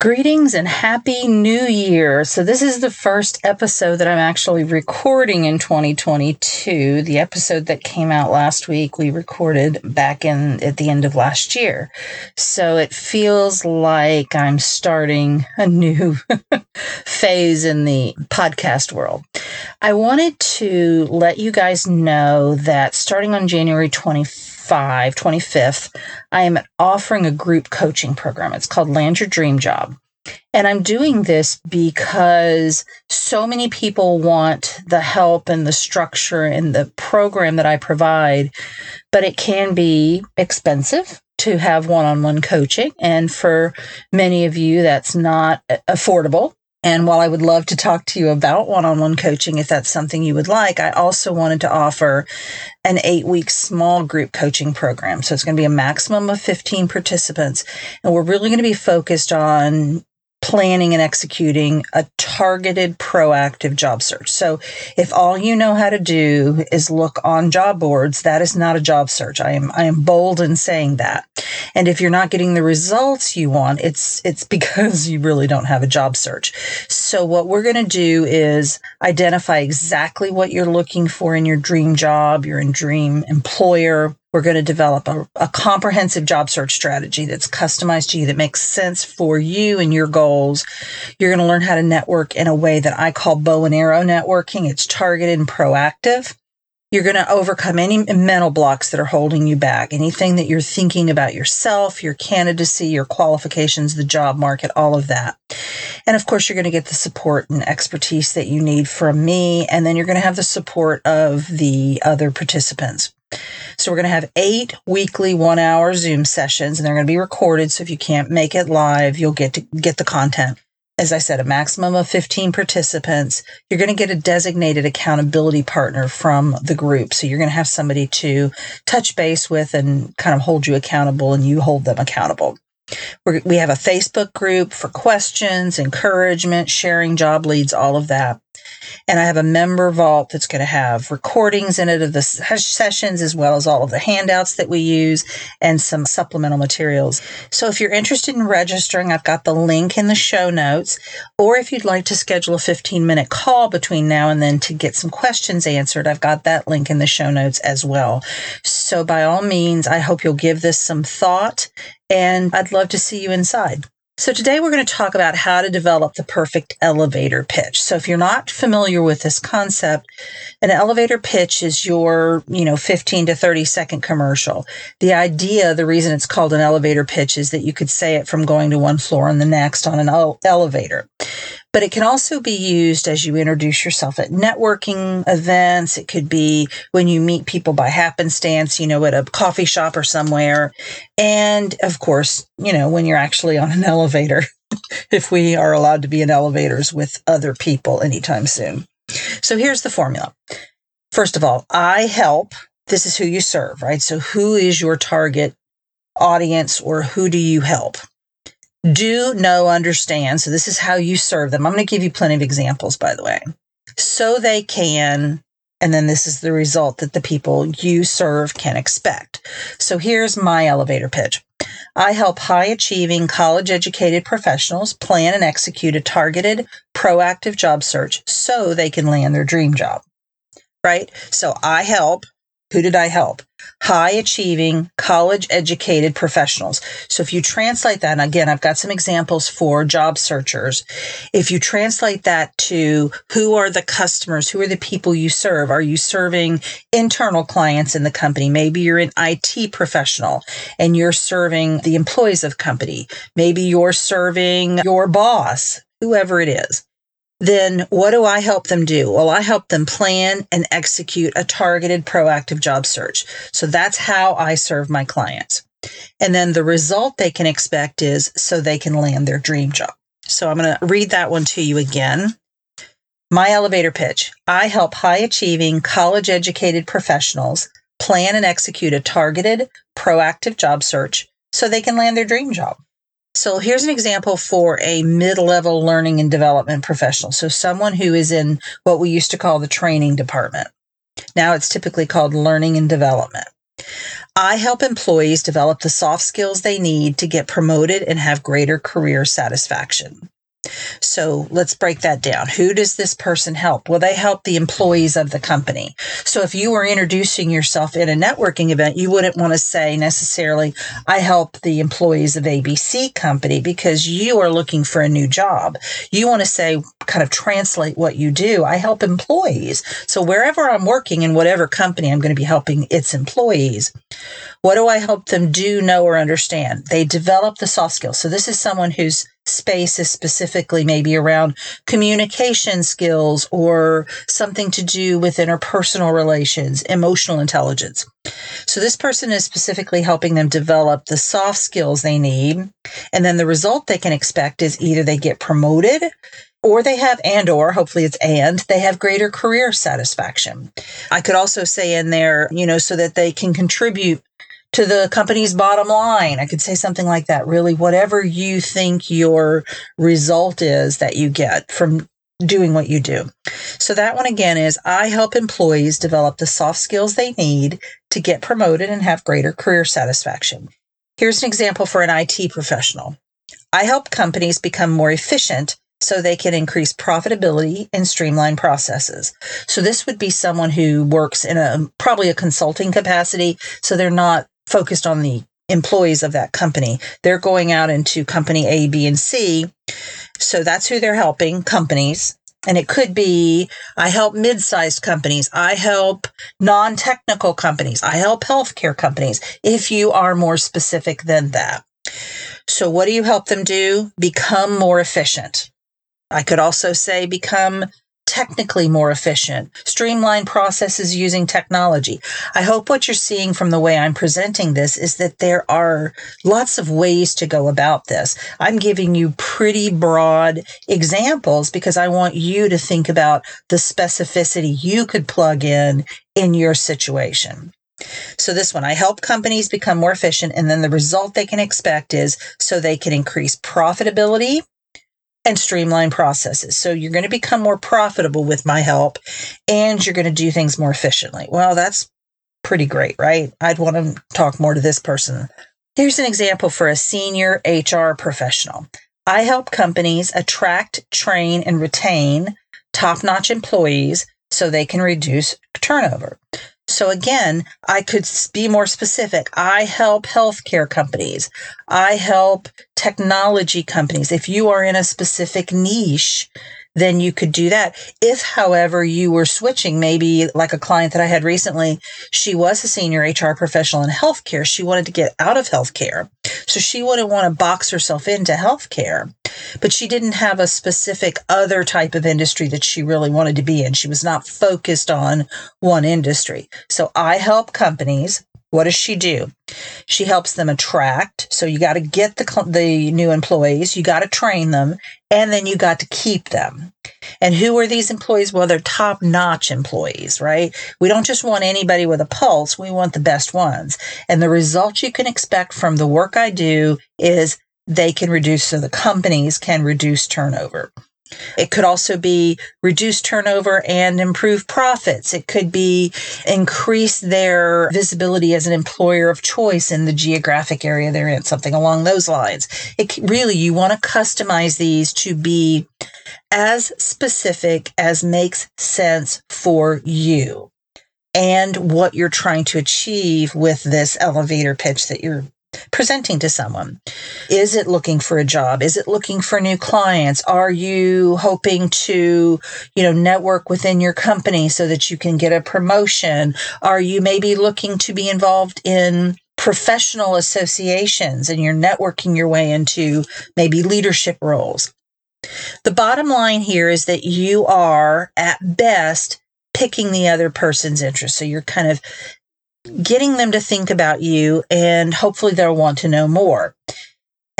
Greetings and happy new year. So, this is the first episode that I'm actually recording in 2022. The episode that came out last week, we recorded back in at the end of last year. So, it feels like I'm starting a new phase in the podcast world. I wanted to let you guys know that starting on January 25th, 25, 25th, I am offering a group coaching program. It's called Land Your Dream Job. And I'm doing this because so many people want the help and the structure and the program that I provide, but it can be expensive to have one on one coaching. And for many of you, that's not affordable. And while I would love to talk to you about one on one coaching, if that's something you would like, I also wanted to offer an eight week small group coaching program. So it's going to be a maximum of 15 participants. And we're really going to be focused on planning and executing a targeted proactive job search. So if all you know how to do is look on job boards, that is not a job search. I am I am bold in saying that. And if you're not getting the results you want, it's it's because you really don't have a job search. So what we're going to do is identify exactly what you're looking for in your dream job, your dream employer, we're going to develop a, a, comprehensive job search strategy that's customized to you that makes sense for you and your goals. You're going to learn how to network in a way that I call bow and arrow networking. It's targeted and proactive. You're going to overcome any mental blocks that are holding you back, anything that you're thinking about yourself, your candidacy, your qualifications, the job market, all of that. And of course, you're going to get the support and expertise that you need from me. And then you're going to have the support of the other participants. So we're going to have eight weekly one hour Zoom sessions and they're going to be recorded. So if you can't make it live, you'll get to get the content. As I said, a maximum of 15 participants. You're going to get a designated accountability partner from the group. So you're going to have somebody to touch base with and kind of hold you accountable and you hold them accountable. We're, we have a Facebook group for questions, encouragement, sharing job leads, all of that. And I have a member vault that's going to have recordings in it of the sessions as well as all of the handouts that we use and some supplemental materials. So if you're interested in registering, I've got the link in the show notes. Or if you'd like to schedule a 15 minute call between now and then to get some questions answered, I've got that link in the show notes as well. So by all means, I hope you'll give this some thought and I'd love to see you inside. So today we're going to talk about how to develop the perfect elevator pitch. So if you're not familiar with this concept, an elevator pitch is your, you know, 15 to 30 second commercial. The idea, the reason it's called an elevator pitch is that you could say it from going to one floor and the next on an elevator but it can also be used as you introduce yourself at networking events. It could be when you meet people by happenstance, you know, at a coffee shop or somewhere. And of course, you know, when you're actually on an elevator, if we are allowed to be in elevators with other people anytime soon. So here's the formula. First of all, I help. This is who you serve, right? So who is your target audience or who do you help? Do know, understand. So this is how you serve them. I'm going to give you plenty of examples, by the way. So they can, and then this is the result that the people you serve can expect. So here's my elevator pitch. I help high achieving college educated professionals plan and execute a targeted, proactive job search so they can land their dream job. Right? So I help Who did I help? High achieving, college educated professionals. So if you translate that, and again, I've got some examples for job searchers. If you translate that to who are the customers, who are the people you serve? Are you serving internal clients in the company? Maybe you're an IT professional and you're serving the employees of company. Maybe you're serving your boss, whoever it is then what do I help them do? Well, I help them plan and execute a targeted proactive job search. So that's how I serve my clients. And then the result they can expect is so they can land their dream job. So I'm going to read that one to you again. My elevator pitch I help high achieving, college educated professionals plan and execute a targeted, proactive job search so they can land their dream job. So here's an example for a mid-level learning and development professional. So someone who is in what we used to call the training department. Now it's typically called learning and development. I help employees develop the soft skills they need to get promoted and have greater career satisfaction. So let's break that down. Who does this person help? Well, they help the employees of the company. So if you were introducing yourself in a networking event, you wouldn't want to say necessarily, I help the employees of ABC company because you are looking for a new job. You want to say, kind of translate what you do. I help employees. So wherever I'm working in whatever company, I'm going to be helping its employees. What do I help them do, know, or understand? They develop the soft skills. So this is someone whose space is specifically maybe around communication skills or something to do with interpersonal relations, emotional intelligence. So this person is specifically helping them develop the soft skills they need. And then the result they can expect is either they get promoted or they have and or hopefully it's and they have greater career satisfaction. I could also say in there, you know, so that they can contribute to the company's bottom line. I could say something like that. Really, whatever you think your result is that you get from doing what you do. So that one again is I help employees develop the soft skills they need to get promoted and have greater career satisfaction. Here's an example for an IT professional. I help companies become more efficient so they can increase profitability and streamline processes. So this would be someone who works in a probably a consulting capacity so they're not focused on the employees of that company. They're going out into company A, B, and C. So that's who they're helping companies. And it could be I help mid sized companies, I help non technical companies, I help healthcare companies, if you are more specific than that. So, what do you help them do? Become more efficient. I could also say become technically more efficient, streamline processes using technology. I hope what you're seeing from the way I'm presenting this is that there are lots of ways to go about this. I'm giving you pretty broad examples because I want you to think about the specificity you could plug in in your situation. So this one, I help companies become more efficient and then the result they can expect is so they can increase profitability and streamline processes. So you're going to become more profitable with my help and you're going to do things more efficiently. Well, that's pretty great, right? I'd want to talk more to this person. Here's an example for a senior HR professional. I help companies attract, train, and retain top notch employees so they can reduce turnover. So again, I could be more specific. I help healthcare companies. I help technology companies. If you are in a specific niche, then you could do that. If, however, you were switching, maybe like a client that I had recently, she was a senior HR professional in healthcare. She wanted to get out of healthcare. So she wouldn't want to box herself into healthcare, but she didn't have a specific other type of industry that she really wanted to be in. She was not focused on one industry. So I help companies what does she do? She helps them attract. So you got to get the, the new employees, you got to train them, and then you got to keep them. And who are these employees? Well, they're top notch employees, right? We don't just want anybody with a pulse. We want the best ones. And the result you can expect from the work I do is they can reduce, so the companies can reduce turnover. It could also be reduce turnover and improve profits. It could be increase their visibility as an employer of choice in the geographic area they're in, something along those lines. It really, you want to customize these to be as specific as makes sense for you. and what you're trying to achieve with this elevator pitch that you're presenting to someone. Is it looking for a job? Is it looking for new clients? Are you hoping to, you know, network within your company so that you can get a promotion? Are you maybe looking to be involved in professional associations and you're networking your way into maybe leadership roles? The bottom line here is that you are at best picking the other person's interest. So you're kind of getting them to think about you and hopefully they'll want to know more.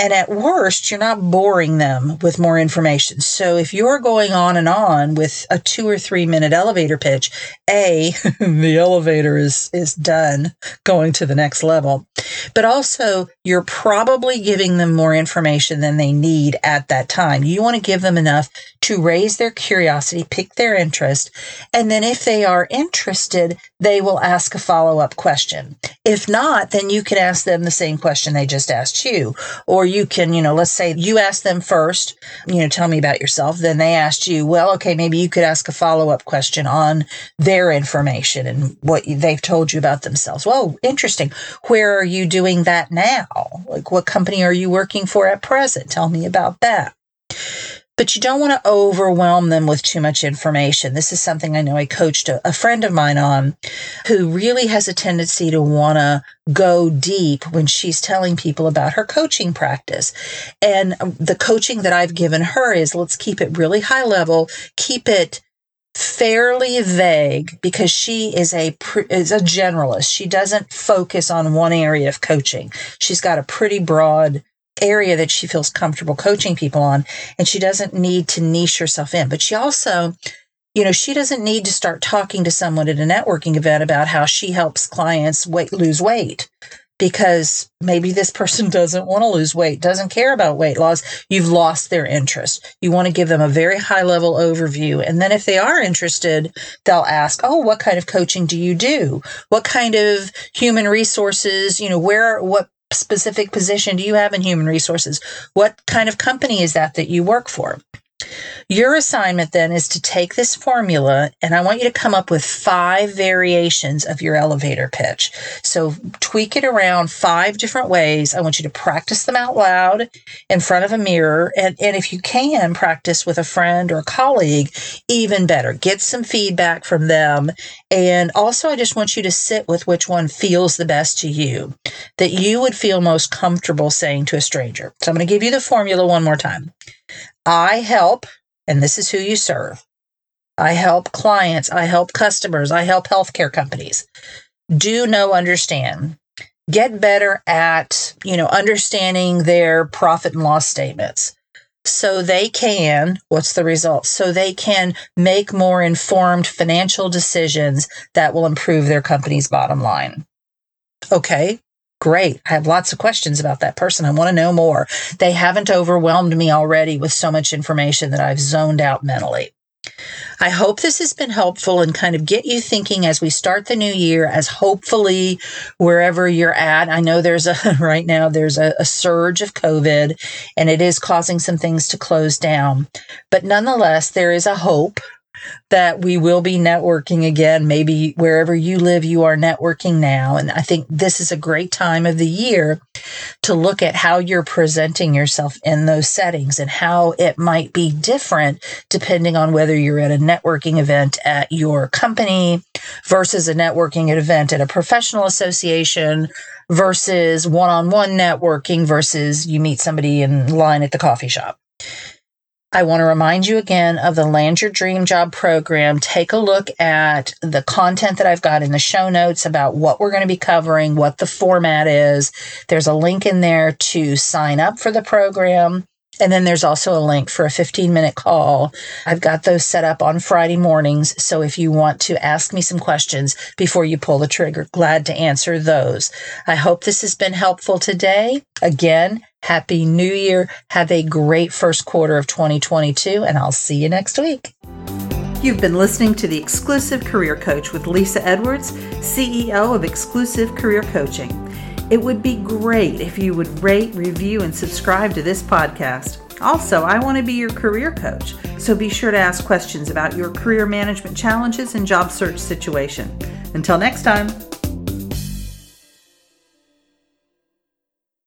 And at worst, you're not boring them with more information. So if you're going on and on with a two or three minute elevator pitch, A, the elevator is, is done going to the next level. But also, you're probably giving them more information than they need at that time. You want to give them enough to raise their curiosity, pick their interest. And then if they are interested, they will ask a follow up question. If not, then you can ask them the same question they just asked you. Or you can, you know, let's say you ask them first, you know, tell me about yourself. Then they asked you, well, okay, maybe you could ask a follow up question on their information and what they've told you about themselves. Well, interesting. Where are you doing that now? Like, what company are you working for at present? Tell me about that but you don't want to overwhelm them with too much information. This is something I know I coached a, a friend of mine on who really has a tendency to want to go deep when she's telling people about her coaching practice. And the coaching that I've given her is let's keep it really high level, keep it fairly vague because she is a is a generalist. She doesn't focus on one area of coaching. She's got a pretty broad area that she feels comfortable coaching people on and she doesn't need to niche herself in. But she also you know she doesn't need to start talking to someone at a networking event about how she helps clients weight lose weight because maybe this person doesn't want to lose weight doesn't care about weight loss. You've lost their interest. You want to give them a very high level overview and then if they are interested they'll ask oh what kind of coaching do you do? What kind of human resources you know where what specific position do you have in human resources? What kind of company is that that you work for? Your assignment then is to take this formula and I want you to come up with five variations of your elevator pitch. So tweak it around five different ways. I want you to practice them out loud in front of a mirror. And, and if you can practice with a friend or a colleague, even better. Get some feedback from them. And also, I just want you to sit with which one feels the best to you, that you would feel most comfortable saying to a stranger. So I'm going to give you the formula one more time. I help, and this is who you serve. I help clients, I help customers, I help healthcare companies. Do know, understand. Get better at, you know, understanding their profit and loss statements so they can, what's the result? So they can make more informed financial decisions that will improve their company's bottom line. Okay, Great. I have lots of questions about that person. I want to know more. They haven't overwhelmed me already with so much information that I've zoned out mentally. I hope this has been helpful and kind of get you thinking as we start the new year, as hopefully wherever you're at. I know there's a, right now, there's a, a surge of COVID and it is causing some things to close down. But nonetheless, there is a hope that we will be networking again. Maybe wherever you live, you are networking now. And I think this is a great time of the year to look at how you're presenting yourself in those settings and how it might be different depending on whether you're at a networking event at your company versus a networking event at a professional association versus one on one networking versus you meet somebody in line at the coffee shop. I want to remind you again of the Land Your Dream Job program. Take a look at the content that I've got in the show notes about what we're going to be covering, what the format is. There's a link in there to sign up for the program. And then there's also a link for a 15 minute call. I've got those set up on Friday mornings. So if you want to ask me some questions before you pull the trigger, glad to answer those. I hope this has been helpful today. Again, Happy New Year. Have a great first quarter of 2022, and I'll see you next week. You've been listening to the Exclusive Career Coach with Lesa Edwards, CEO of Exclusive Career Coaching. It would be great if you would rate, review, and subscribe to this podcast. Also, I want to be your career coach, so be sure to ask questions about your career management challenges and job search situation. Until next time.